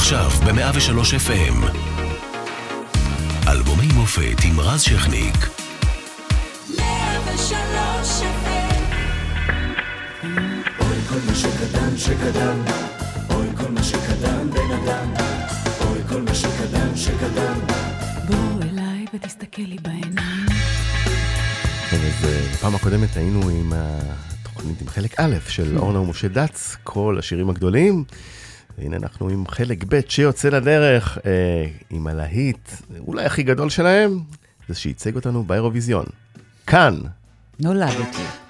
עכשיו ב-103 FM. אלבומי מופת עם רז שכניק. 103 FM אוי כל מה שקדם שקדם אוי כל מה שקדם בן אדם אוי כל מה שקדם שקדם בוא אליי ותסתכל לי בעיניים. כן, אז אה, בפעם הקודמת היינו עם התוכנית עם חלק א' של אורנה ומשה דץ, כל השירים הגדולים. והנה אנחנו עם חלק ב' שיוצא לדרך אה, עם הלהיט, אולי הכי גדול שלהם, זה שייצג אותנו באירוויזיון. כאן, נולדתי.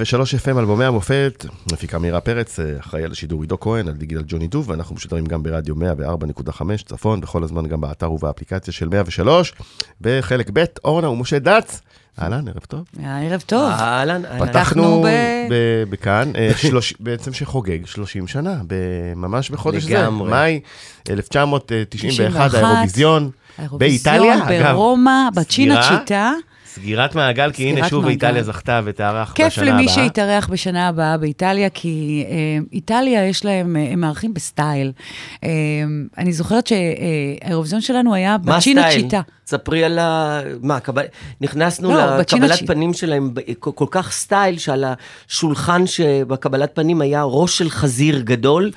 103 FM אלבומי המופת, מפיקה מירה פרץ, אה, אחראי על השידור עידו כהן, על דיגיטל ג'וני דוב, ואנחנו משודרים גם ברדיו 104.5 צפון, בכל הזמן גם באתר ובאפליקציה של 103, וחלק ב', אורנה ומשה דץ. אהלן, ערב טוב. ערב טוב. אהלן, אהלן. פתחנו בכאן, אה, שלוש- בעצם שחוגג 30 שנה, ממש בחודש זה, לגמרי. מאי 1991, 91, האירוויזיון, האירוויזיון באיטליה, אגב. ברומא, בצ'ינה. צ'יטה. סגירת מעגל, כי הנה שוב מעגל. איטליה זכתה ותארח כיף בשנה הבאה. למי שיתארח בשנה הבאה באיטליה, כי אה, איטליה יש להם, אה, הם מארחים בסטייל. אה, אני זוכרת שהאירוויזיון שלנו היה בצ'ינה צ'יטה?. ספרי על ה... מה, קבל... נכנסנו לא, לקבלת צ'י- פנים שלהם כל כל כך סטייל, שעל השולחן שבקבלת פנים היה ראש של חזיר גדול.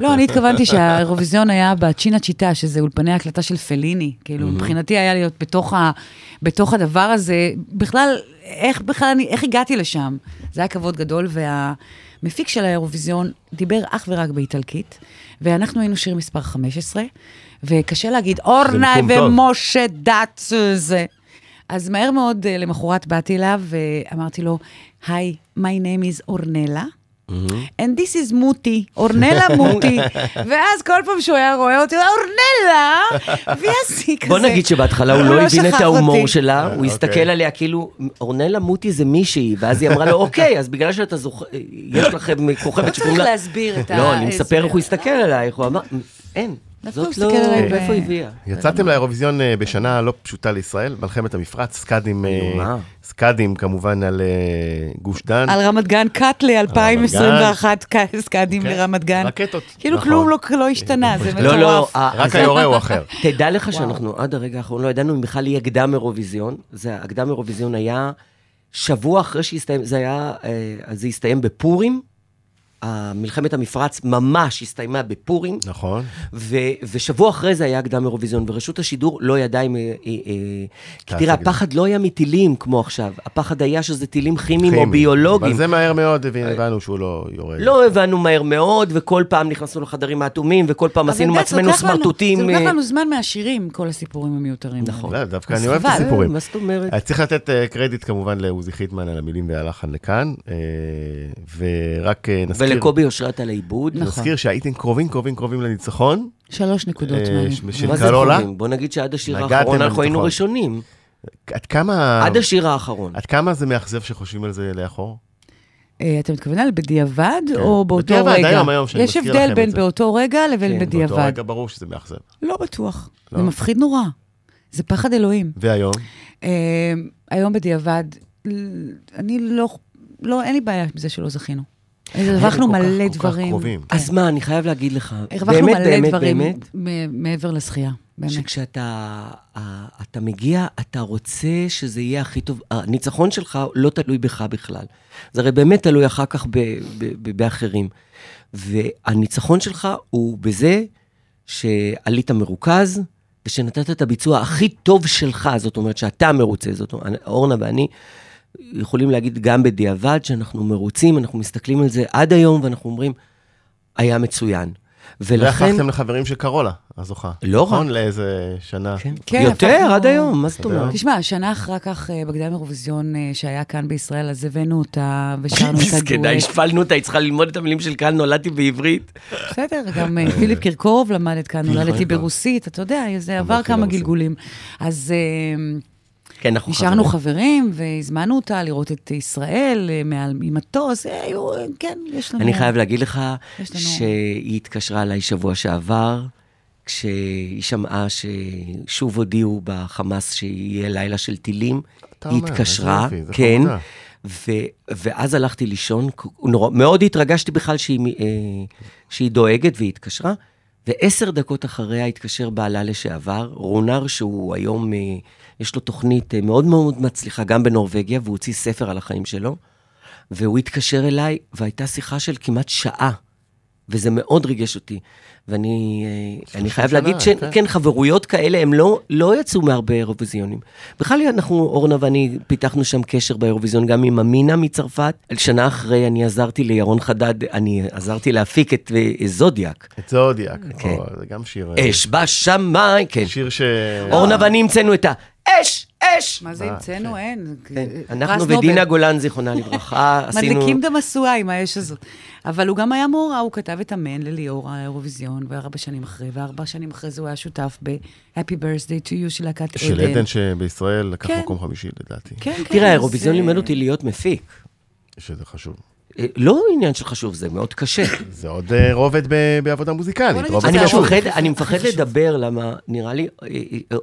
לא, אני התכוונתי שהאירוויזיון היה בצ'ינה צ'יטה, שזה אולפני הקלטה של פליני. כאילו, מבחינתי היה להיות בתוך, ה, בתוך הדבר הזה. בכלל, איך בכלל אני, איך הגעתי לשם? זה היה כבוד גדול, והמפיק של האירוויזיון דיבר אך ורק באיטלקית, ואנחנו היינו שיר מספר 15, וקשה להגיד, טוב. ומשה דץ זה. אז מהר מאוד אה, למחרת באתי אליו ואמרתי לו, היי, my name is אורנלה. And this is מוטי, אורנלה מוטי. ואז כל פעם שהוא היה רואה אותי, הוא היה, וואלה, ויאסי כזה. בוא נגיד שבהתחלה הוא הוא לא לא הבין את ההומור. שלה, הוא אוקיי. הסתכל עליה כאילו, אורנלה מוטי זה מישהי, ואז היא אמרה לו, אוקיי, אז בגלל שאתה זוכר, יש לכם לא כוכבת שקוראים צריך לה... להסביר את ה... לא, אני מספר. איך הוא הסתכל עלייך, הוא אמר, אין, הוא זאת לא... מאיפה הביאה? יצאתם לאירוויזיון אה, בשנה לא פשוטה לישראל, מלחמת המפרץ, סקאדים, אה. סקאדים כמובן על אה, גוש דן. על רמת גן קאט ל-2021, סקאדים כן. לרמת גן. רקטות. כאילו נכון. כלום לא- לא השתנה, זה לא, לא, מטורף. אה, רק היורה הוא אחר. תדע לך שאנחנו עד הרגע האחרון לא ידענו אם בכלל יהיה קדם אירוויזיון. זה, הקדם אירוויזיון היה שבוע אחרי שהסתיים, זה היה, אז זה הסתיים בפורים. מלחמת המפרץ ממש הסתיימה בפורים. נכון. ו- ושבוע אחרי זה היה קדם אירוויזיון, ורשות השידור לא ידעה אם... אה, אה, אה, כי תראה. הפחד לא היה מטילים כמו עכשיו, הפחד היה שזה טילים כימיים או. ביולוגיים. אבל זה מהר מאוד הבנו שהוא לא יורד. לא הבנו מהר מאוד, וכל פעם נכנסנו לחדרים האטומים, וכל פעם עשינו מעצמנו סמרטוטים. זה לוקח לנו זמן מהשירים, כל הסיפורים המיותרים. נכון. לא, דווקא אני אוהב את. הסיפורים. מה זאת אומרת? אז צריך לתת קרדיט כמובן לעוזי חיטמן על המילים והלחן לכאן, ורק נזכיר, ולקובי אושרת על העיבוד. נכון. נזכיר שהייתם קרובים קרובים קרובים לניצחון, שלוש נקודות אה. ש- של מה זה קרולה. בוא נגיד שעד השיר האחרון אנחנו היינו. ראשונים. עד כמה... עד השיר האחרון. עד כמה זה מאכזב שחושבים על זה לאחור? אה, אתה מתכוון על בדיעבד או באותו בדיעבד, רגע? היום, היום, שאני יש מזכיר הבדל לכם בין את זה. באותו רגע לבין כן, בדיעבד. באותו רגע ברור שזה מאכזב. לא בטוח. לא? זה מפחיד נורא. זה פחד אלוהים. והיום? אה, היום בדיעבד, אני לא, לא, אין לי בעיה עם זה שלא זכינו. הרווחנו מלא דברים. אז מה, אני חייב להגיד לך, באמת, באמת, דברים באמת, מ- מעבר לשחייה, באמת. שכשאתה אתה מגיע, אתה רוצה שזה יהיה הכי טוב. הניצחון שלך לא תלוי בך בכלל. זה הרי באמת תלוי אחר כך ב- ב- ב- באחרים. והניצחון שלך הוא בזה שעלית מרוכז, ושנתת את הביצוע הכי טוב שלך, זאת אומרת שאתה מרוצה, זאת אומרת, אורנה ואני יכולים להגיד גם בדיעבד שאנחנו מרוצים, אנחנו מסתכלים על זה עד היום ואנחנו אומרים, היה מצוין. ולכן... והפכתם לחברים של קרולה, הזוכה. לא נכון? רק. לאיזה שנה. כן, כן, יותר, הפכנו- עד היום, מה זאת היום. אומרת? תשמע, שנה אחר כך, אה, בקדם אירוויזיון אה, שהיה כאן בישראל, אז הבאנו אותה ושרנו את מסכנה, הדואט. השפלנו אותה, היא צריכה ללמוד את המילים של כאן נולדתי בעברית. בסדר, גם אה, פיליפ קירקורוב למד את כאן, נולדתי נכון. ברוסית, אתה יודע, זה עבר כמה. גלגולים. אז כן, אנחנו נשארנו חברים. חברים, והזמנו אותה לראות את ישראל אה, מעל- ממטוס, אה, היו, אה, כן, יש לנו... אני חייב להגיד לך לנו- שהיא התקשרה אליי שבוע שעבר, כשהיא שמעה ששוב הודיעו בחמאס שיהיה לילה של טילים. היא אומר, התקשרה, יופי, כן, חמודה. ו- ואז הלכתי לישון, נורא, מאוד התרגשתי בכלל שהיא, אה, שהיא דואגת והיא התקשרה, ועשר דקות אחריה התקשר בעלה לשעבר, רונר, שהוא היום, אה, יש לו תוכנית אה, מאוד מאוד מצליחה, גם בנורבגיה, והוא הוציא ספר על החיים שלו, והוא התקשר אליי, והייתה שיחה של כמעט שעה, וזה מאוד ריגש אותי. ואני אה, אני חייב שנה, להגיד כן. שכן, חברויות כאלה, הם לא, לא יצאו מהרבה אירוויזיונים. בכלל, אנחנו, אורנה ואני, פיתחנו שם קשר באירוויזיון גם עם אמינה מצרפת. שנה אחרי אני עזרתי לירון חדד, אני עזרתי להפיק את אה, זודיאק. את זודיאק. כן. או, זה גם שיר... אה, אש בשמיים, כן. שיר ש... אורנה ואני המצאנו את האש, אש. מה זה אה, המצאנו? אין. כן, פרס אנחנו נובל. ודינה גולן, זיכרונה לברכה, עשינו... מדליקים דמשואה עם האש הזאת. אבל הוא גם היה מעורב, הוא כתב את אמן לליאור האירוויזיון, וארבע שנים אחרי, וארבע שנים אחרי זה הוא היה שותף ב-Happy Birthday to you של להקת עדן. של עדן שבישראל לקח כן. מקום חמישי לדעתי. כן, כן. תראה, האירוויזיון אה, לימד אותי להיות מפיק. שזה חשוב. אה, לא עניין של חשוב, זה מאוד קשה. זה עוד אה, רובד בעבודה מוזיקלית. רובד חשוב. אני מפחד לדבר, למה נראה לי, אה,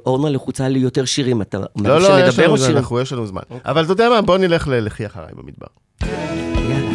אורנה לחוצה לי יותר שירים, אתה לא, לא, יש שנדבר לנו או זמן, שירים? אנחנו, יש לנו זמן. אבל אתה יודע מה, בוא נלך ל- לחי אחריי במדבר. יאללה.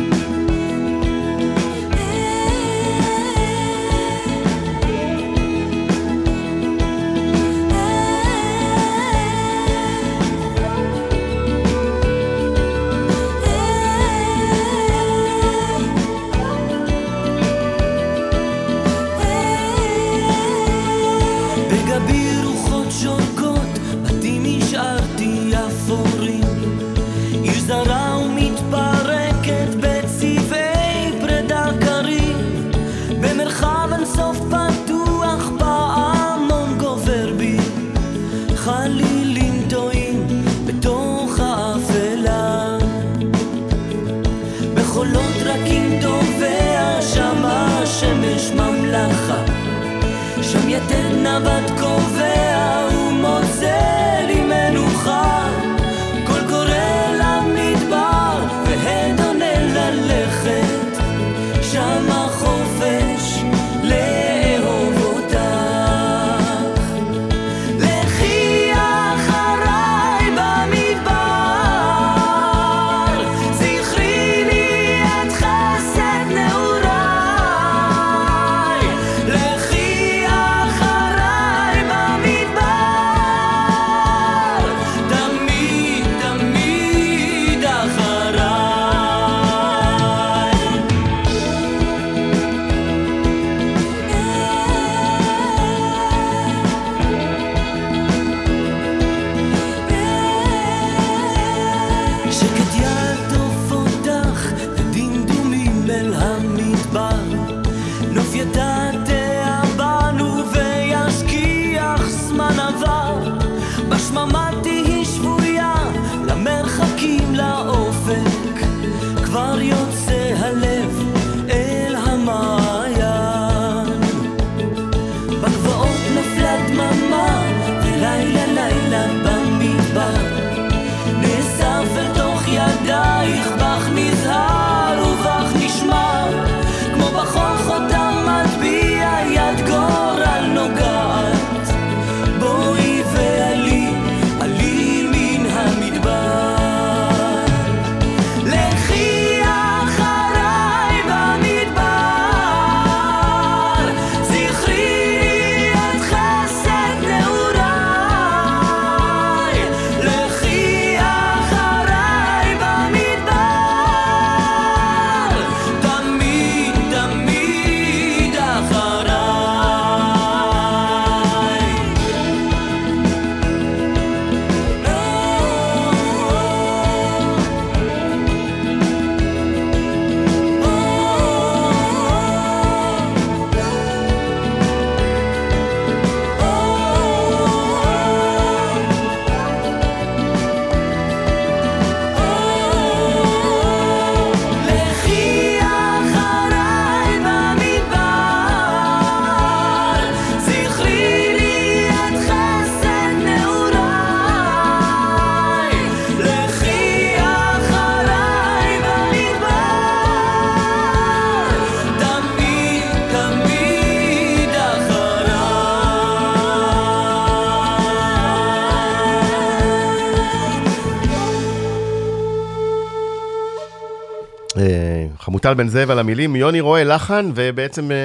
חמוטל בן זאב על המילים, יוני רואה לחן, ובעצם אה,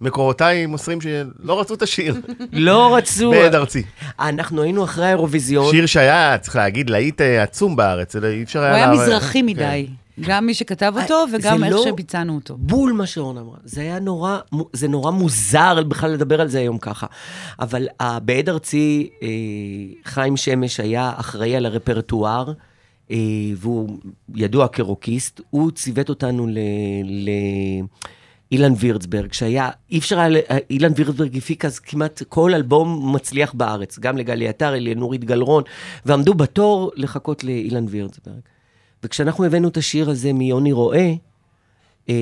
מקורותיי מוסרים שלא רצו את השיר, לא רצו... בעד ארצי. אנחנו היינו אחרי האירוויזיון. שיר שהיה, צריך להגיד, להיט אה, עצום בארץ, אי אפשר הוא היה... היה לה- מזרחי כן. מדי. גם מי שכתב אותו אה, וגם זה איך לא- שביצענו אותו. בול מה שאורנה אמרה. זה היה נורא, זה נורא מוזר בכלל לדבר על זה היום ככה. אבל בעד ארצי, חיים שמש היה אחראי על הרפרטואר, והוא ידוע כרוקיסט. הוא ציוות אותנו ל... ל... אילן וירצברג, שהיה, אי אפשר היה, ל- אילן וירצברג הפיק אז כמעט כל אלבום מצליח בארץ, גם לגלי עטר, לנורית גלרון, ועמדו בתור לחכות לאילן וירצברג. וכשאנחנו הבאנו את השיר הזה מיוני רואה, אה,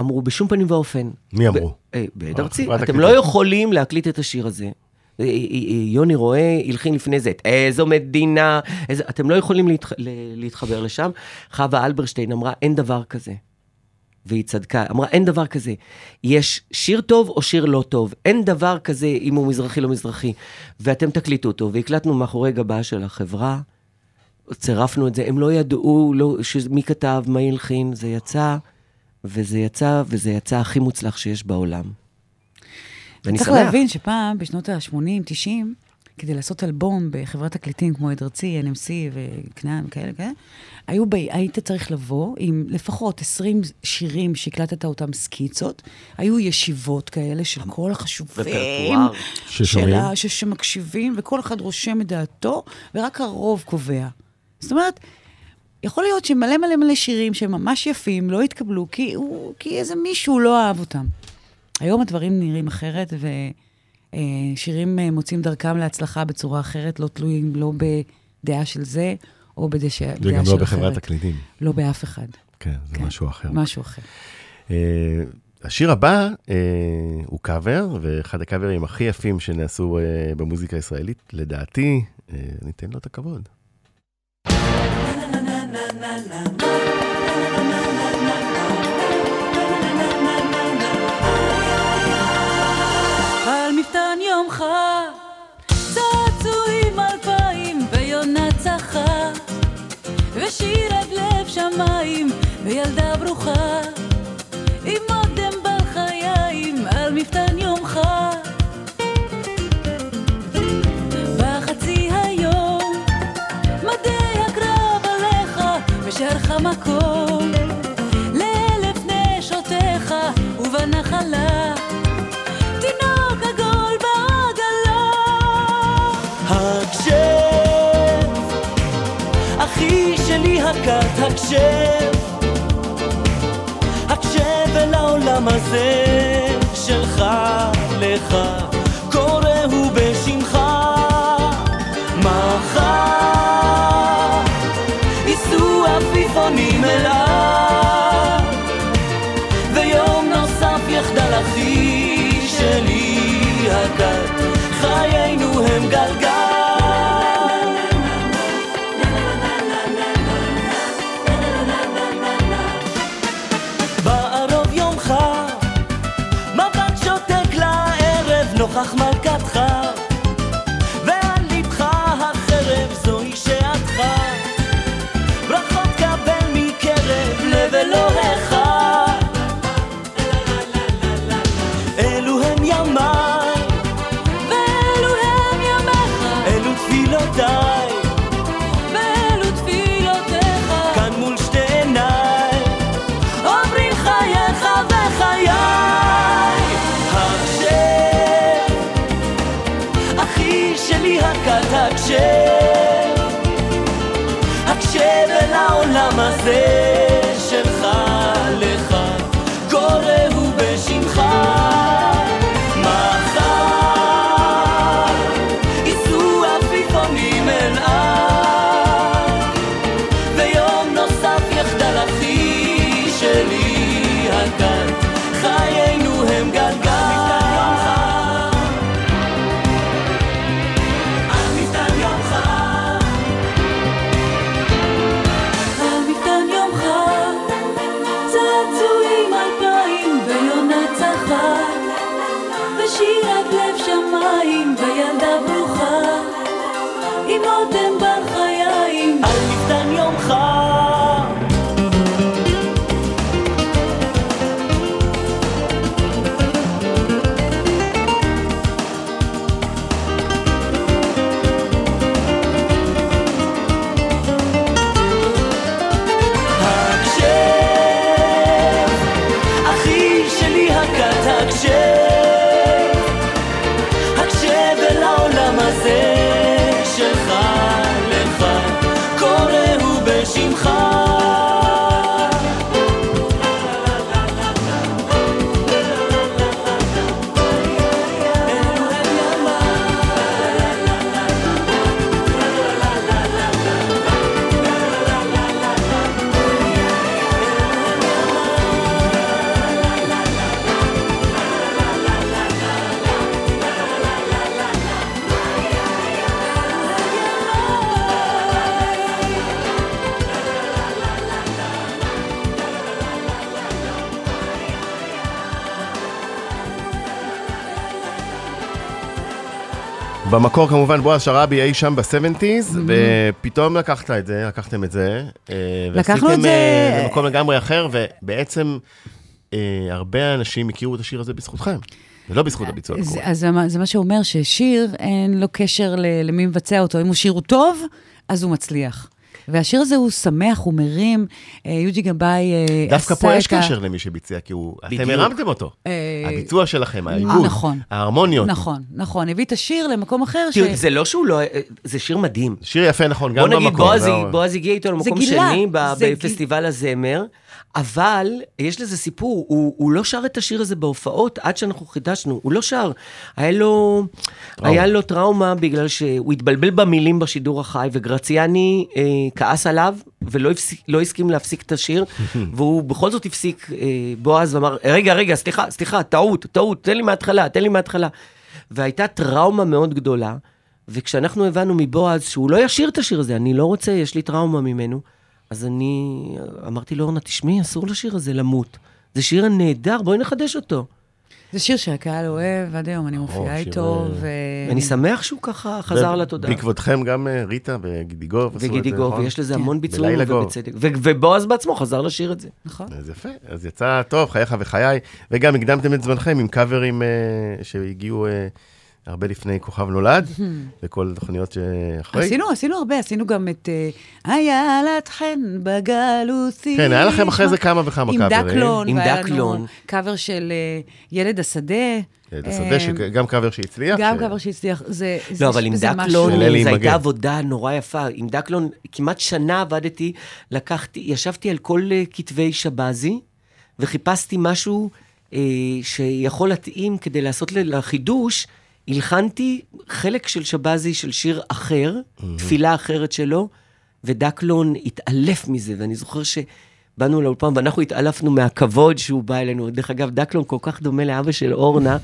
אמרו בשום פנים ואופן. מי אמרו? אה, בעד אה, ארצי. אתם. לא יכולים להקליט את השיר הזה. אה, אה, אה, יוני רואה, הלחין לפני זה איזו מדינה, איזה, אתם לא יכולים להתח, להתחבר לשם. חווה אלברשטיין אמרה, אין דבר כזה. והיא צדקה, אמרה, אין דבר כזה. יש שיר טוב או שיר לא טוב. אין דבר כזה אם הוא מזרחי לא מזרחי. ואתם תקליטו אותו, והקלטנו מאחורי גבה של החברה, צירפנו את זה, הם לא ידעו לא, ש... מי כתב, מה הלחין, זה יצא, וזה יצא, וזה יצא הכי מוצלח שיש בעולם. ואני צריך שמח. להבין שפעם, בשנות ה-80, 90, כדי לעשות אלבום בחברת תקליטים כמו עד ארצי, NMC וכנען וכאלה, כאלה, היו ב... היית צריך לבוא עם לפחות 20 שירים שהקלטת אותם סקיצות, היו ישיבות כאלה של כל החשובים. ששומעים. שמקשיבים, וכל אחד רושם את דעתו, ורק הרוב קובע. זאת אומרת, יכול להיות שמלא מלא מלא שירים שהם ממש יפים לא התקבלו, כי, הוא, כי איזה מישהו לא אהב אותם. היום הדברים נראים אחרת, ושירים מוצאים דרכם להצלחה בצורה אחרת, לא תלויים לא בדעה של זה, או בדעה של אחרת. וגם לא בחברת תקליטים. לא באף אחד. כן, זה כן. משהו אחר. משהו אחר. אה, השיר הבא אה, הוא קאבר, ואחד הקאברים הכי יפים שנעשו אה, במוזיקה הישראלית, לדעתי, אה, ניתן לו את הכבוד. על ושיר עד לב שמיים וילדה ברוכה. עם אודם בחיים על מפתן יומך. בחצי היום מדי הקרב עליך ושארך מקום שלי הכת, הקשב, הקשב אל העולם הזה שלך, לך, במקור כמובן בועז שראבי אי שם ב-70's, ופתאום לקחת את זה, לקחתם את זה, אה, ועשיתם את זה- אה, למקום לגמרי אחר, ובעצם אה, הרבה אנשים הכירו את השיר הזה בזכותכם, ולא בזכות הביצוע זה, המקורי. אז זה זה מה שאומר ששיר, אין לו קשר למי מבצע אותו. אם הוא שיר הוא טוב, אז הוא מצליח. והשיר הזה הוא שמח, הוא מרים. אה, יוג'י גבאי אה, עשה את ה... דווקא פה יש קשר למי שביצע, כי הוא, בדיוק. אתם הרמתם אותו. אה, הביצוע שלכם, העיבוד, נכון. ההרמוניות. נכון, נכון. הביא את השיר למקום אחר ש... זה לא שהוא לא... זה שיר מדהים. שיר יפה, נכון, בוא גם נגיד, במקור. בועז, לא- בועז הגיע איתו למקום שני בפסטיבל הזמר, אבל יש לזה סיפור, הוא, הוא לא שר את השיר הזה בהופעות עד שאנחנו חידשנו, הוא לא שר. היה לו, היה לו טראומה בגלל שהוא התבלבל במילים בשידור החי, וגרציאני אה, כעס עליו, ולא הפסיק, לא הסכים להפסיק את השיר, והוא בכל זאת הפסיק, אה, בועז, ואמר, רגע, רגע, סליחה, סליחה, טעות, טעות, תן לי מההתחלה, תן לי מההתחלה. והייתה טראומה מאוד גדולה, וכשאנחנו הבנו מבועז שהוא לא ישיר את השיר הזה, אני לא רוצה, יש לי טראומה ממנו, אז אני אמרתי לו, אורנה, תשמעי, אסור לשיר הזה למות. זה שיר נהדר, בואי נחדש אותו. זה שיר שהקהל אוהב, עד היום אני מופיעה איתו, אה, ו... ואני שמח שהוא ככה חזר לתודעה. בעקבותכם גם אה, ריטה וגידיגוב עשו את זה, וגידיגוב, נכון? ויש לזה כן. המון ביצועים, בלילה גוב. ובצדק. ובועז בעצמו חזר לשיר את זה. נכון. אז יפה, אז יצא טוב, חייך וחיי, וגם הקדמתם את זמנכם עם קאברים אה, שהגיעו הרבה לפני כוכב נולד, וכל התוכניות שאחרי. עשינו, עשינו הרבה, עשינו גם את אה, איילת חן בגלותי. כן, היה לכם אחרי זה כמה וכמה עם קאברים. דקלון, עם דקלון. קאבר של אה, ילד השדה. ילד השדה, שגם קאבר שהצליח. גם קאבר שהצליח. זה, זה, לא, אבל עם זה דקלון, משהו- זו. הייתה עבודה נורא יפה. עם דקלון, כמעט שנה עבדתי, לקחתי, ישבתי על כל אה, כתבי שבזי, וחיפשתי משהו שיכול להתאים כדי לעשות לחידוש. הלחנתי חלק של שבזי של שיר אחר, תפילה אחרת שלו, ודקלון התעלף מזה, ואני זוכר שבאנו לאולפן ואנחנו התעלפנו מהכבוד שהוא בא אלינו. דרך אגב, דקלון כל כך דומה לאבא של אורנה,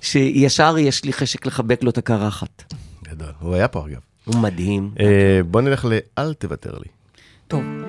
שישר יש לי חשק לחבק לו את הקרחת. גדול, הוא היה פה אגב. הוא מדהים. אה, בוא נלך ל"אל תוותר לי". טוב.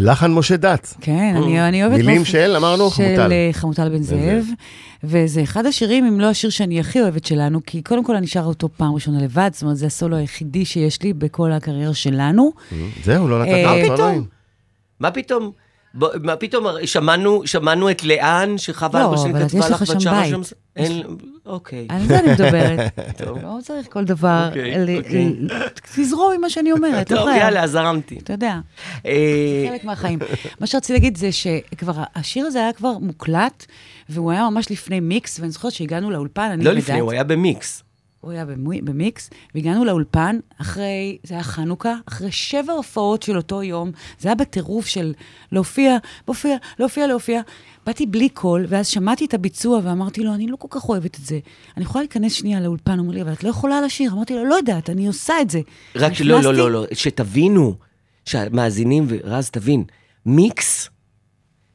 לחן משה דת. כן, אני, אני אוהבת... מילים באופן- של, אמרנו, של חמוטל. אה, חמוטל בן זאב. וזה אחד השירים, אם לא השיר שאני הכי אוהבת שלנו, כי קודם כל אני שרה אותו פעם ראשונה לבד, זאת אומרת, זה הסולו היחידי שיש לי בכל הקריירה שלנו. זהו, לא אה, נתת מה פתאום? מה פתאום? מה פתאום, שמענו, את לאן, שחווה לא, אלברשטיין אבל כתבה לך לך שרה בית. שם... אין, אוקיי. על זה אני מדברת. לא צריך כל דבר, אוקיי, אוקיי. תזרום עם מה שאני אומרת, טוב. יאללה, זרמתי. אתה יודע, אה, חלק מהחיים. מה שרציתי להגיד זה שכבר, השיר הזה היה כבר מוקלט, והוא היה ממש לפני מיקס, ואני זוכרת שהגענו לאולפן, אני לא. לפני, הוא היה במיקס. הוא היה במי- במיקס, והגענו לאולפן אחרי, זה היה חנוכה, אחרי שבע הופעות של אותו יום, זה היה בטירוף של להופיע, להופיע, להופיע, להופיע. באתי בלי קול, ואז שמעתי את הביצוע ואמרתי לו, אני לא כל כך אוהבת את זה. אני יכולה להיכנס שנייה לאולפן, הוא אומר לי, אבל את לא יכולה לשיר. אמרתי לו, לא יודעת, אני עושה את זה. רק לא, נכנסתי- לא, לא, שתבינו, שהמאזינים, ורז, תבין, מיקס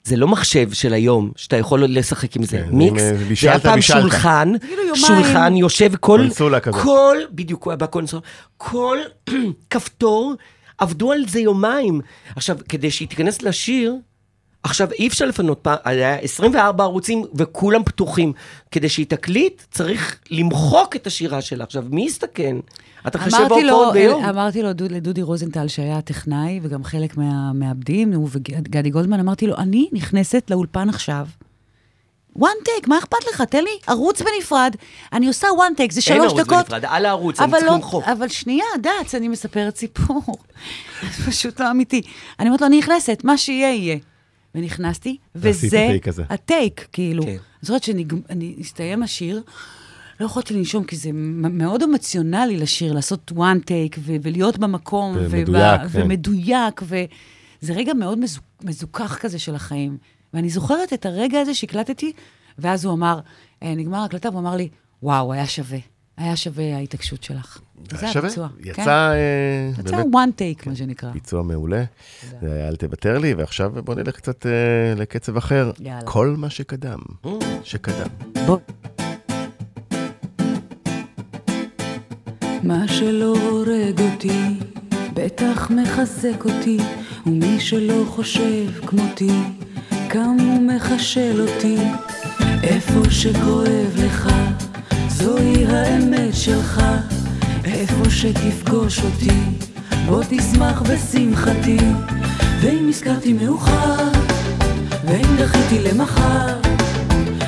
זה לא מחשב של היום, שאתה יכול לשחק עם זה. כן, מיקס, אה, זה היה פעם בישלת. שולחן. שולחן יושב, כל, קונסולה כזאת. כל, בדיוק, הוא היה בקונסול, כל כפתור, עבדו על זה יומיים. עכשיו, כדי שהיא תיכנס לשיר, עכשיו, אי אפשר לפנות פעם, היה 24 ערוצים וכולם פתוחים. כדי שהיא תקליט, צריך למחוק את השירה שלה. עכשיו, מי יסתכן? אתה חושב בהופעות ביום. אמרתי לו, דוד, לדודי רוזנטל, שהיה הטכנאי, וגם חלק מהמעבדים, הוא וגדי גולדמן, אמרתי לו, אני נכנסת לאולפן עכשיו. one take, מה אכפת לך? תן לי ערוץ בנפרד, אני עושה one take, זה אין שלוש ערוץ דקות. בנפרד, על הערוץ, אני צריך לא, למחוק. אבל שנייה, דץ, אני מספרת סיפור. זה פשוט לא אמיתי. אני אומרת לו, אני נכנסת, מה שיהיה, יהיה. ונכנסתי, וזה. הטייק, כאילו. כן. אני זוכרת שהסתיים השיר, לא יכולתי לנשום, כי זה מאוד אמוציונלי לשיר, לעשות one take ו- ולהיות במקום. ומדויק, כן. ומדויק, וזה רגע מאוד מזו- מזוכח כזה של החיים. ואני זוכרת את הרגע הזה שהקלטתי, ואז הוא אמר, אה, נגמר ההקלטה, והוא אמר לי, וואו, היה שווה. היה שווה ההתעקשות שלך. זה היה שווה? הביצוע. יצא כן. אה, יצא באמת one take, מה שנקרא. ביצוע מעולה. זה היה אל תוותר לי, ועכשיו בוא נלך קצת אה, לקצב אחר. יאללה. כל מה שקדם, שקדם. בוא. מה שלא הורג אותי, בטח מחזק אותי, ומי שלא חושב כמותי, קם ומחשל אותי. איפה שכואב לך, זוהי האמת שלך, איפה שתפגוש אותי, בוא תשמח בשמחתי. ואם הזכרתי מאוחר, ואם דחיתי למחר,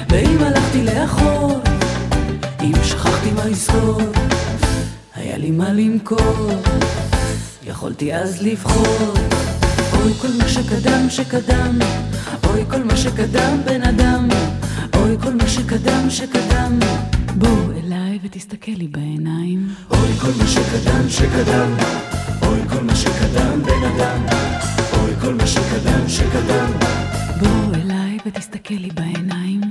ואם הלכתי לאחור, אם שכחתי מה לזכור, היה לי מה למכור, יכולתי אז לבחור. אוי כל מה שקדם שקדם, אוי כל מה שקדם בן אדם, אוי כל מה שקדם שקדם. ותסתכל לי בעיניים. אוי כל מה שקדם שקדם, אוי כל מה שקדם בן אדם, אוי כל מה שקדם שקדם. בוא אליי ותסתכל לי בעיניים.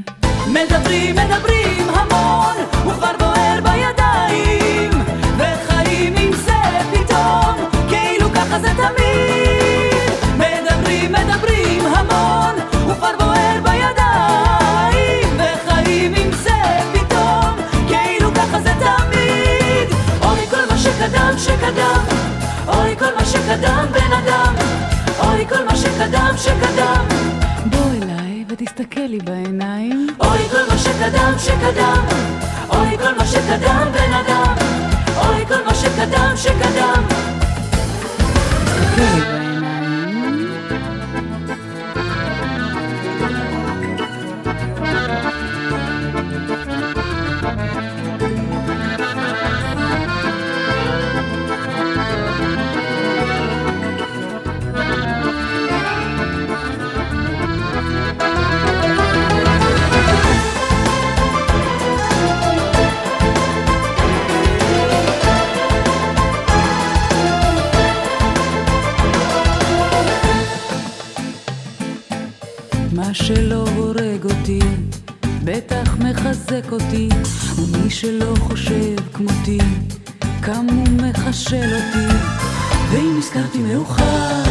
מדברים, מדברים המון, וכבר בוער בידיים, וחיים עם זה פתאום, כאילו ככה זה תמיד. שקדם, שקדם, אוי כל מה שקדם בן אדם, אוי כל מה שקדם, שקדם. בוא אליי ותסתכל לי בעיניים. אוי כל מה שקדם שקדם אוי כל מה שקדם בן אדם אוי כל מה שקדם שקדם תסתכל לי בעיניים. שלא הורג אותי, בטח מחזק אותי, ומי שלא חושב כמותי, קם ומחשל אותי. ואם נזכרתי מאוחר,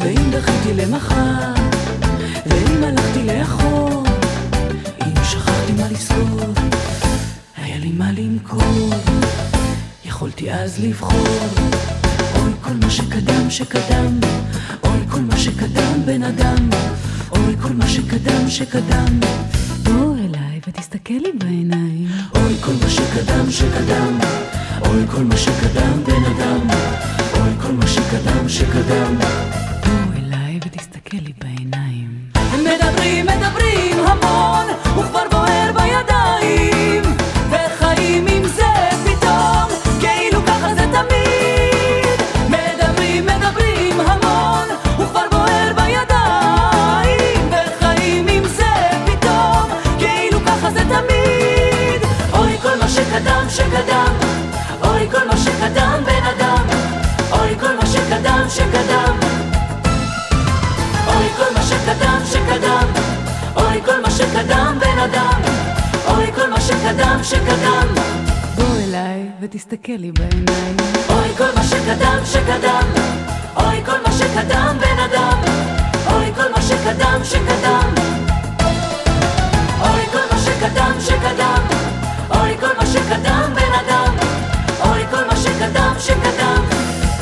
ואם דחיתי למחר, ואם הלכתי לאחור, אם שכחתי מה לזכור, היה לי מה למכור, יכולתי אז לבחור. אוי כל מה שקדם שקדם, אוי כל מה שקדם בן אדם, אוי כל מה שקדם שקדם. בוא אליי ותסתכל לי בעיניים. אוי כל מה שקדם שקדם, אוי כל מה שקדם בן אדם, אוי כל מה שקדם שקדם. בוא אליי ותסתכל לי בעיניים. מדברים, מדברים שקדם שקדם. בוא אליי ותסתכל לי בעיניים. אוי כל מה שקדם שקדם. אוי כל מה שקדם בן אדם. אוי כל מה שקדם שקדם. אוי כל מה שקדם שקדם. אוי כל מה שקדם בן אדם. אוי כל מה שקדם שקדם.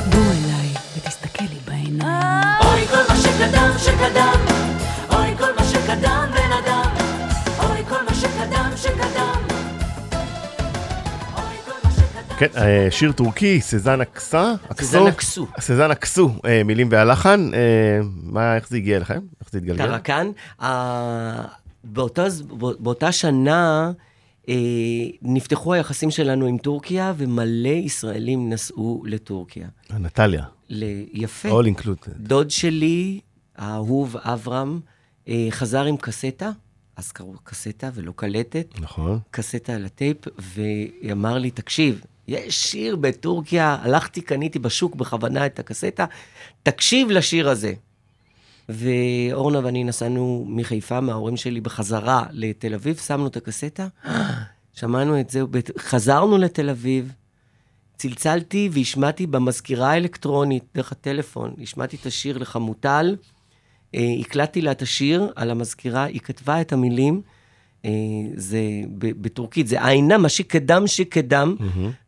בוא אליי ותסתכל לי בעיניים. אוי כל מה שקדם שקדם כן, אה, שיר טורקי, סזן אקסו? סזן אקסו. סזן אקסו, אה, מילים והלחן. אה, מה, איך זה הגיע אליכם? איך זה התגלגל? טרקן. אה, באותה, באותה שנה אה, נפתחו היחסים שלנו עם טורקיה, ומלא ישראלים נסעו לטורקיה. אנטליה, יפה. all included. דוד שלי, האהוב אברהם, אה, חזר עם קסטה, אז קראו קסטה ולא קלטת, נכון. קסטה על הטייפ, ואמר לי, תקשיב, יש שיר בטורקיה, הלכתי, קניתי בשוק בכוונה את הקסטה, תקשיב לשיר הזה. ואורנה ואני נסענו מחיפה, מההורים שלי, בחזרה לתל אביב, שמנו את הקסטה, שמענו את זה, חזרנו לתל אביב, צלצלתי והשמעתי במזכירה האלקטרונית, דרך הטלפון, השמעתי את השיר לחמוטל, אה, הקלטתי לה את השיר על המזכירה, היא כתבה את המילים, זה ב- בטורקית, זה עיינה, מה שקדם שקדם,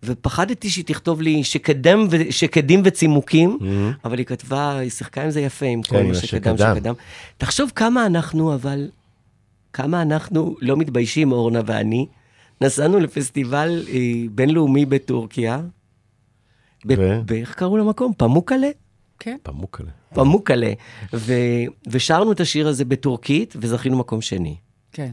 ופחדתי שהיא תכתוב לי שקדם ו- שקדים וצימוקים, אבל היא כתבה, היא שיחקה עם זה יפה, עם כל כן, מה עם שקדם. שקדם. תחשוב כמה אנחנו, אבל, כמה אנחנו לא מתביישים, אורנה ואני. נסענו לפסטיבל אה, בינלאומי בטורקיה. ב- ו? באיך קראו למקום? פמוקלה? כן. פמוקלה. פמוקלה. ו- ושרנו את השיר הזה בטורקית, וזכינו מקום שני. כן.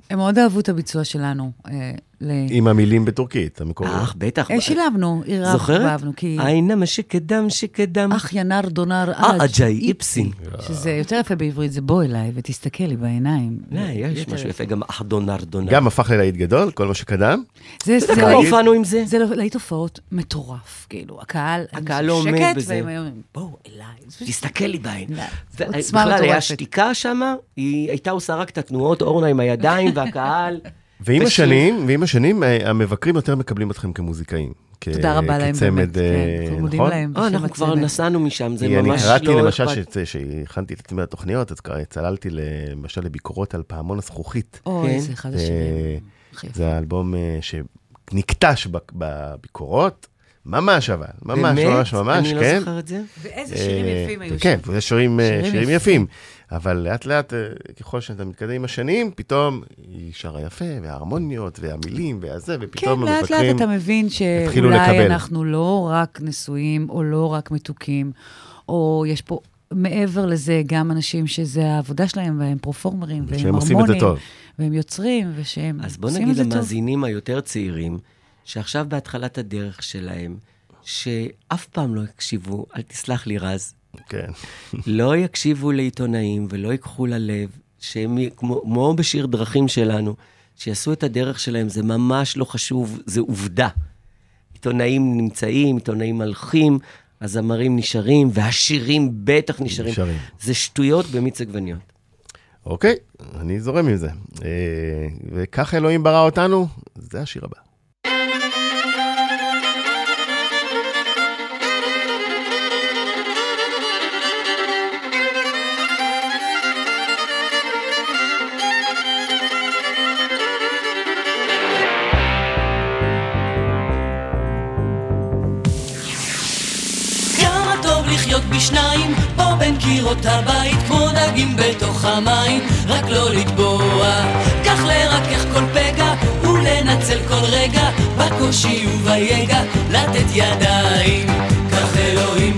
הם מאוד אהבו את הביצוע שלנו. אה, ל- עם המילים בטורקית, המקוריות. אך, בטח. אה, שילבנו, עירבנו, זוכרת? כי... עיינה מה שקדם שקדם. אח ינר דונר אה, אג' אג'אי איפסין. שזה יותר יפה בעברית, זה בוא אליי ותסתכל לי בעיניים. לא, יש משהו יפה, גם ארדונר דונר. גם הפך ללהיט גדול, כל מה שקדם. זה, אתה יודע זה כמה הופענו עם זה? זה לא- להיט הופעות מטורף, כאילו, הקהל... הקהל לא עומד בזה. והם היו אומרים, בואו אליי. תסתכל לי בעין. לא, עוצמה בכלל, היה מטורפת. שתיקה שמה, היא הייתה עושה רק את התנועות, אורנה עם הידיים, והקהל... ועם. השנים, ועם השנים, אה, המבקרים יותר מקבלים אתכם כמוזיקאים. תודה רבה להם באמת, אה, כן, אנחנו מודים נכון? להם. אה, אנחנו כבר. נסענו משם, זה אני ממש קראתי לא למשל, אכפת. שאת- שהכנתי את עצמי לתוכניות, אז קרא- צללתי למשל לביקורות על פעמון הזכוכית. אוי, כן. זה אחד השירים. יפה. זה האלבום שנקטש בביקורות, ממש אבל, ממש באמת? ממש ממש, אני לא כן. זוכר את זה. ואיזה שירים יפים היו כן, שם. זה שירים, אה, שירים שירים יפים. אבל לאט לאט, אה, ככל שאתה מתקדם עם השנים, פתאום היא שרה יפה, וההרמוניות, והמילים, והזה, כן, ופתאום לאט לאט המבקרים... אתה מבין שאולי. אנחנו לא רק נשואים, או לא רק מתוקים, או יש פה מעבר לזה גם אנשים שזה העבודה שלהם, והם פרופורמרים, והם שהם עושים את זה הרמונים, טוב. והם יוצרים, ושהם אז בוא עושים נגיד את זה טוב. למאזינים היותר צעירים, שעכשיו בהתחלת הדרך שלהם, שאף פעם לא יקשיבו, אל תסלח לי רז, כן. לא יקשיבו לעיתונאים ולא ייקחו ללב, שהם, כמו, כמו בשיר דרכים שלנו, שיעשו את הדרך שלהם, זה ממש לא חשוב, זה עובדה. עיתונאים נמצאים, עיתונאים הלכים, הזמרים נשארים, והשירים בטח נשארים. נשארים. זה שטויות במיץ עגבניות. אוקיי, אני זורם עם זה. אה, וכך אלוהים ברא אותנו, זה השיר הבא. בשניים, פה בין קירות הבית, כמו דגים בתוך המים, רק לא לטבוע. כך לרכך כל פגע, ולנצל כל רגע, בקושי וביגע, לתת ידיים. כך אלוהים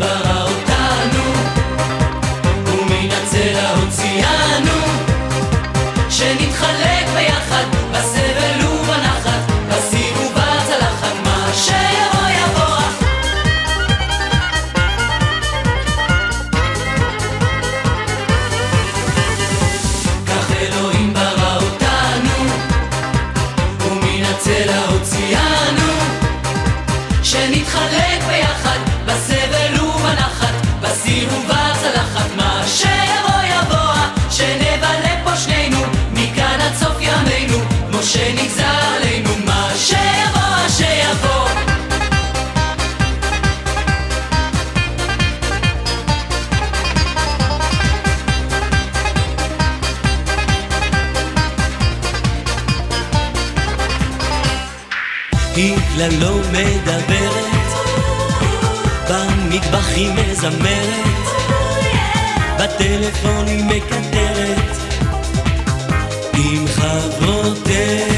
מזמרת, בטלפון היא מקטרת, עם חברותיה.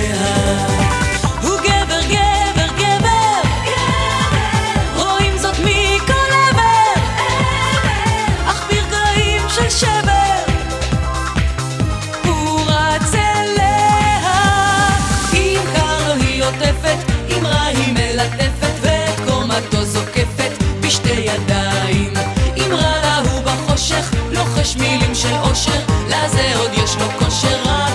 כושר רק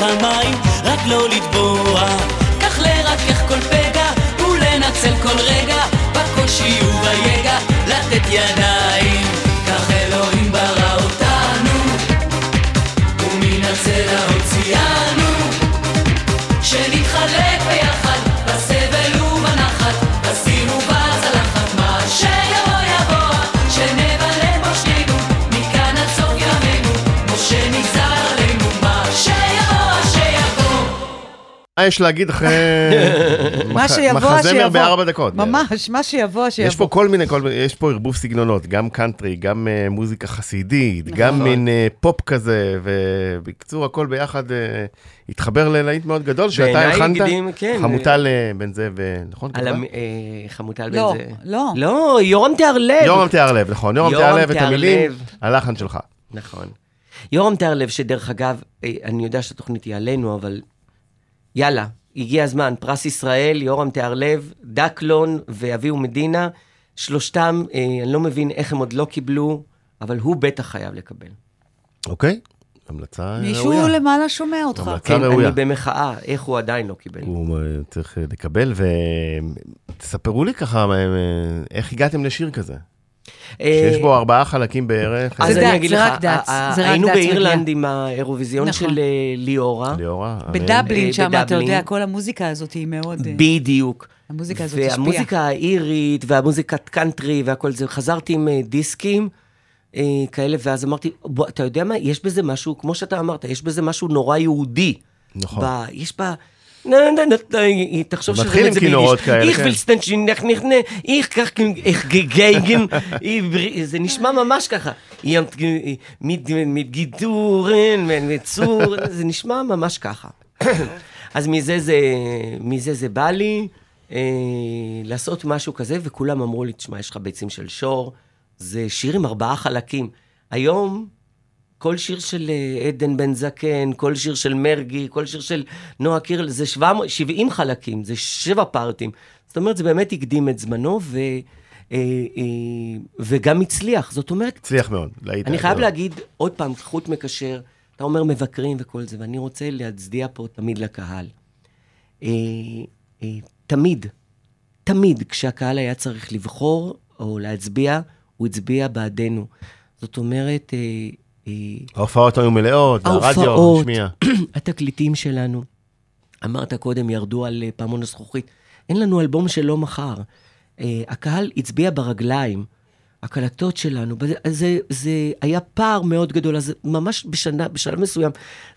בתוך המים, רק לא לטבוע. כך לרכך כל פגע, ולנצל כל רגע, בקושי וביגע, לתת ידיים. מה יש להגיד אחרי מה מח- שיבוא, מחזמר שיבוא. בארבע דקות? ממש, מה שיבוא, שיבוא. יש פה כל מיני, כל, מיני- יש פה ערבוב סגנונות, גם קאנטרי, גם אה, מוזיקה חסידית, נכון. גם מין אה, פופ כזה, ובקיצור, הכל ביחד אה, התחבר ללהיט מאוד גדול, שאתה הקדים, כן. חמוטל אה, בן זאב, אה, נכון? על? המ... אה, חמוטל בן לא, זה. לא. לא, יורם טהרלב. יורם טהרלב, נכון, יורם טהרלב את. המילים, הלחן שלך. נכון. יורם תיארלב, שדרך אגב, אה, אני יודע שהתוכנית היא עלינו, אבל יאללה, הגיע הזמן, פרס ישראל, יורם תיארלב, דקלון ואביהו מדינה, שלושתם, אה, אני לא מבין איך הם עוד לא קיבלו, אבל הוא בטח חייב לקבל. אוקיי? המלצה ראויה. מישהו למעלה שומע אותך. המלצה כן, ראויה. אני במחאה, איך הוא עדיין לא קיבל. הוא אה, צריך אה, לקבל, ותספרו לי ככה, אה, איך הגעתם לשיר כזה? שיש בו ארבעה חלקים בערך. אז זה אני אגיד לך, היינו באירלנד מגיע. עם האירוויזיון נכון. של אה, ליאורה. ליאורה. אמן. בדבלין אה, שם, אתה. יודע, כל המוזיקה הזאת היא מאוד... אה, בדיוק. המוזיקה הזאת השפיעה. והמוזיקה האירית והמוזיקת קאנטרי והכל זה, חזרתי עם אה, דיסקים אה, כאלה, ואז אמרתי, אתה יודע מה, יש בזה משהו, כמו שאתה אמרת, יש בזה משהו נורא יהודי. נכון. יש בה... תחשוב מתחיל שרואים עם כינורות כאלה, איך כן. וילסטנשין, איך נכנה, איך כך, איך גגייגן, זה נשמע ממש ככה. מתגידורן, מצור, זה נשמע ממש ככה. אז מזה זה, מזה זה בא לי אה, לעשות משהו כזה, וכולם אמרו לי, תשמע, יש לך ביצים של שור, זה שיר עם ארבעה חלקים. היום, כל שיר של אה, עדן בן זקן, כל שיר של מרגי, כל שיר של נועה קירל, זה 700 70 חלקים, זה שבע פארטים. זאת אומרת, זה באמת הקדים את זמנו, ו, אה, אה, וגם הצליח. זאת אומרת, הצליח מאוד. להיט אני חייב. להגיד, עוד פעם, חוט מקשר, אתה אומר מבקרים וכל זה, ואני רוצה להצדיע פה תמיד לקהל. תמיד, תמיד, כשהקהל היה צריך לבחור או להצביע, הוא הצביע בעדנו. זאת אומרת, ההופעות היו מלאות, והרדיו השמיע. התקליטים שלנו. אמרת קודם, ירדו על אה, פעמון הזכוכית. אין לנו אלבום שלא מכר. אה, הקהל הצביע ברגליים. הקלטות שלנו, זה, זה היה פער מאוד גדול, אז ממש בשנה, בשלב מסוים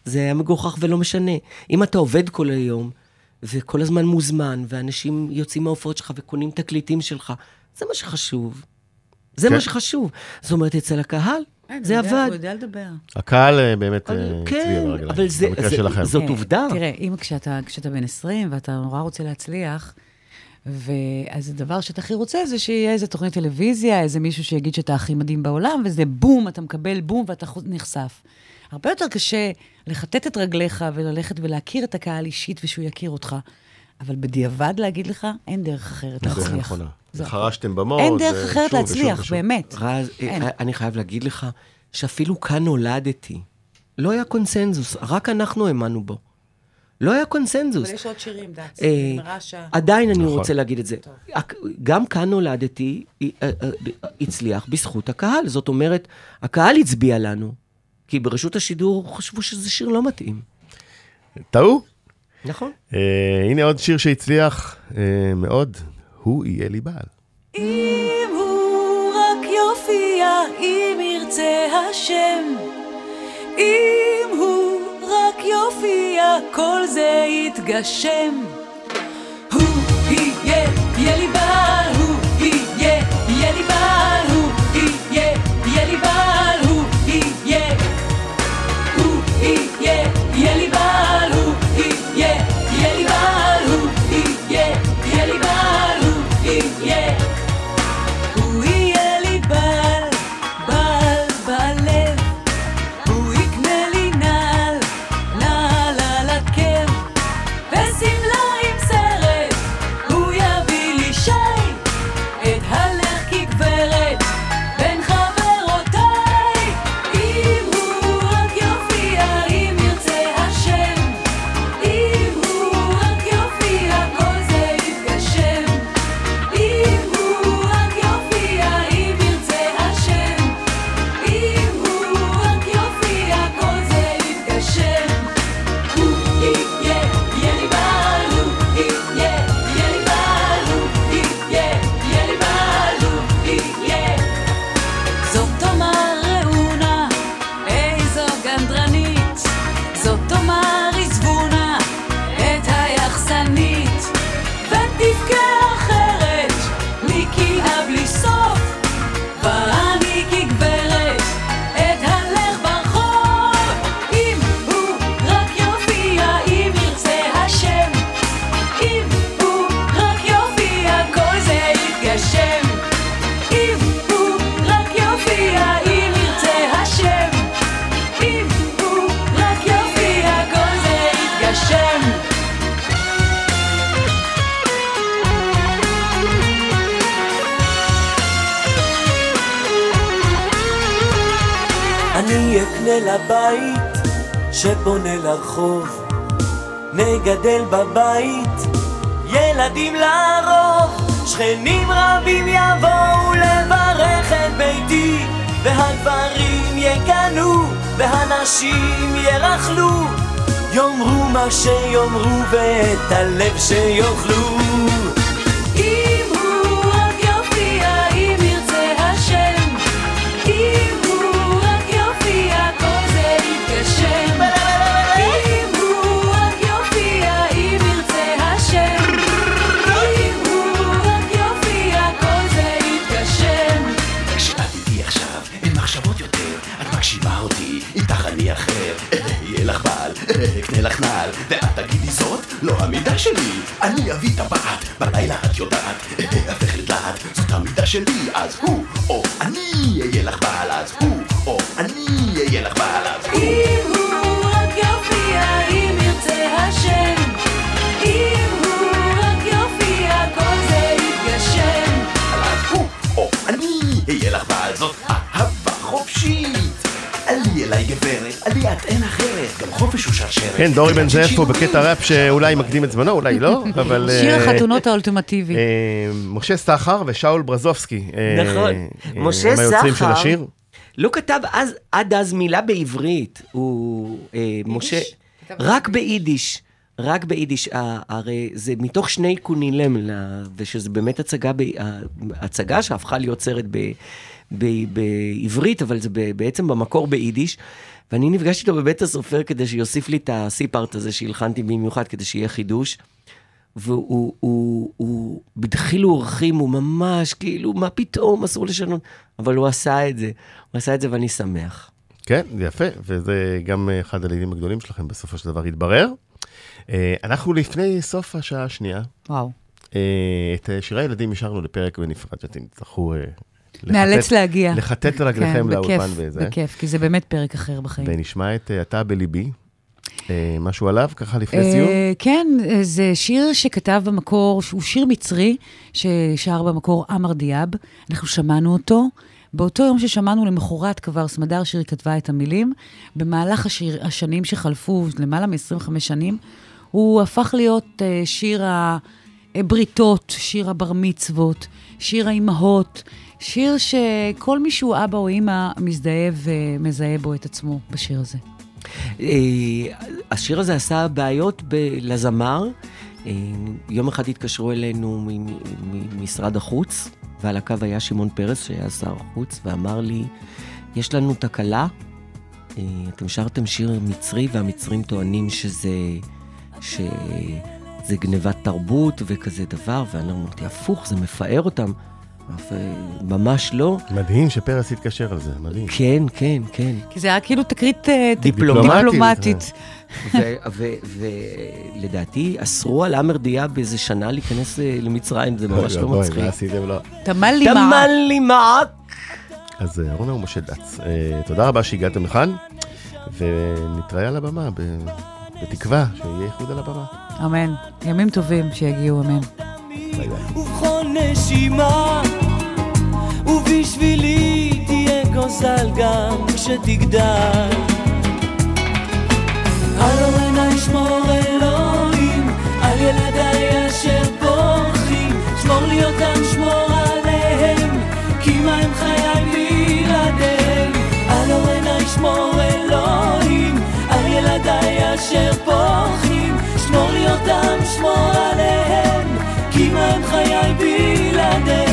זה היה מגוחך ולא משנה. אם אתה עובד כל היום, וכל הזמן מוזמן, ואנשים יוצאים מההופעות שלך וקונים תקליטים שלך, זה מה שחשוב. זה כן. מה שחשוב. זאת אומרת, אצל הקהל, זה הוא יודע- עבד. הוא יודע לדבר. הקהל אה, באמת אה, אבל הצביע כן, ברגליים. אבל זה- במקרה זה- שלכם. זאת אה, עובדה. תראה, אם כשאתה, כשאתה בן 20 ואתה נורא רוצה להצליח, ואז הדבר שאתה הכי רוצה זה שיהיה איזה תוכנית טלוויזיה, איזה מישהו שיגיד שאתה הכי מדהים בעולם, וזה בום, אתה מקבל בום ואתה נחשף. הרבה יותר קשה לכתת את רגליך וללכת ולהכיר את הקהל אישית ושהוא יכיר אותך. אבל בדיעבד להגיד לך, אין דרך אחרת זה להצליח. זה חרשתם במות. אין דרך זה אחרת שוב להצליח. באמת. רז, אין. אה, אני חייב להגיד לך שאפילו כאן נולדתי. לא היה קונסנזוס, רק אנחנו האמנו בו. לא היה קונסנזוס. אבל יש עוד שירים, דץ. אה, נגמרה השעה. עדיין אני נכון. רוצה להגיד את זה. גם כאן נולדתי, אה, אה, אה, הצליח בזכות הקהל. זאת אומרת, הקהל הצביע לנו, כי ברשות השידור חשבו שזה שיר לא מתאים. טעו? נכון. אה, הנה עוד שיר שהצליח אה, מאוד, הוא יהיה לי בעל. אם הוא רק יופיע, אם ירצה השם. אם הוא רק יופיע, כל זה יתגשם. הוא יהיה, יהיה לי בעל, ילדים לרוב שכנים רבים יבואו לברך את ביתי והגברים יקנאו והנשים ירכלו. יאמרו מה שיאמרו ואת הלב שיאכלו לך נעל, ואת תגידי זאת לא המידה שלי. אני אביא טבעת, בלילה את יודעת, הפך לדלעת, זאת המידה שלי, אז הוא או אני אהיה לך בעל, אז הוא את אין אחרת, גם חופש הוא שרשרת. כן, דורי בן זאב פה. בקטע ראפ שאולי מקדים את זמנו, אולי לא, אבל... שיר אה, החתונות האולטימטיבי. אה, משה סחר ושאול ברזובסקי. אה, נכון. משה הם היוצרים של סחר- השיר. לא כתב אז, עד אז מילה בעברית. הוא, אה, משה, רק ביידיש. רק ביידיש, הרי זה מתוך שני קונילם, ושזה באמת הצגה, ב, הצגה שהפכה להיות סרט ב, ב, בעברית, אבל זה ב, בעצם במקור ביידיש. ואני נפגשתי איתו בבית הסופר כדי שיוסיף לי את הסיפארט הזה שהלחנתי במיוחד, כדי שיהיה חידוש. והוא הוא, הוא, בדחילו ורחימו, הוא ממש כאילו, מה פתאום, אסור לשנות. אבל הוא עשה את זה, הוא עשה את זה ואני שמח. כן, זה יפה, וזה גם אה, אחד הלידים הגדולים שלכם בסופו של דבר התברר. אה, אנחנו לפני סוף השעה השנייה. וואו. אה, את אה, שירי הילדים השארנו לפרק בנפרד, שאתם תצטרכו... נאלץ להגיע. לחטט רגליכם כן, לאולפן וזה. בכיף, כי זה באמת פרק אחר בחיים. ונשמע את אה, אתה בליבי. אה, משהו עליו, ככה לפני סיום? אה, כן, אה, זה שיר שכתב במקור, הוא שיר מצרי, ששר במקור עמר דיאב. אנחנו שמענו אותו. באותו יום ששמענו למחרת כבר סמדר שיר כתבה את המילים. במהלך השיר, השנים שחלפו, למעלה מ-25 שנים, הוא הפך להיות שיר הבריתות, שיר הבר מצוות, שיר האימהות, שיר שכל מי שהוא אבא או אימא מזדהה ומזהה בו את עצמו בשיר הזה. אה, השיר הזה עשה בעיות לזמר. אה, יום אחד התקשרו אלינו ממשרד החוץ, ועל הקו היה שמעון פרס, שהיה שר החוץ, ואמר לי, יש לנו תקלה, אה, אתם שרתם שיר מצרי, והמצרים טוענים שזה... שזה גנבת תרבות וכזה דבר, ואני אמרתי, הפוך, זה מפאר אותם. אה, ממש לא. מדהים שפרס התקשר על זה, מדהים. כן, כן, כן. כי זה היה כאילו תקרית אה, דיפלומטית, דיפלומטית. ולדעתי אסרו על עמר דיאב באיזה שנה להיכנס אה, למצרים, זה ממש לא מצחיק. מה עשיתם לו? תמל לי מה. תמל לי מעק. אז אורנה ומשה דץ, תודה רבה שהגעתם לכאן, ונתראה על הבמה, בתקווה שיהיה איחוד על הבמה. אמן. ימים טובים שיגיעו, אמן. ביי ביי. ובשבילי תהיה גוזל גם כשתגדל. הלא עיני שמור אלוהים על ילדיי אשר בורחים. שמור לי אותם שמור עליהם כי מה הם חיי בלעדיהם? הלא עיני שמור אלוהים על ילדיי אשר בורחים. שמור לי אותם שמור עליהם כי מה הם חיי בלעדיהם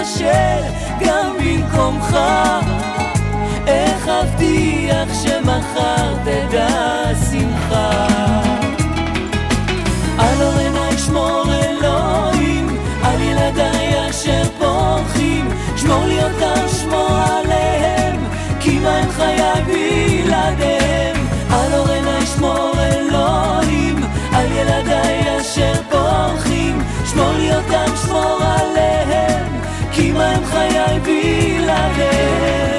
להיכשל גם במקומך. איך אבטיח שמחר תדע שמחה. על אור לי אותם, שמור עליהם, כי מה הם חיי בלעדיהם.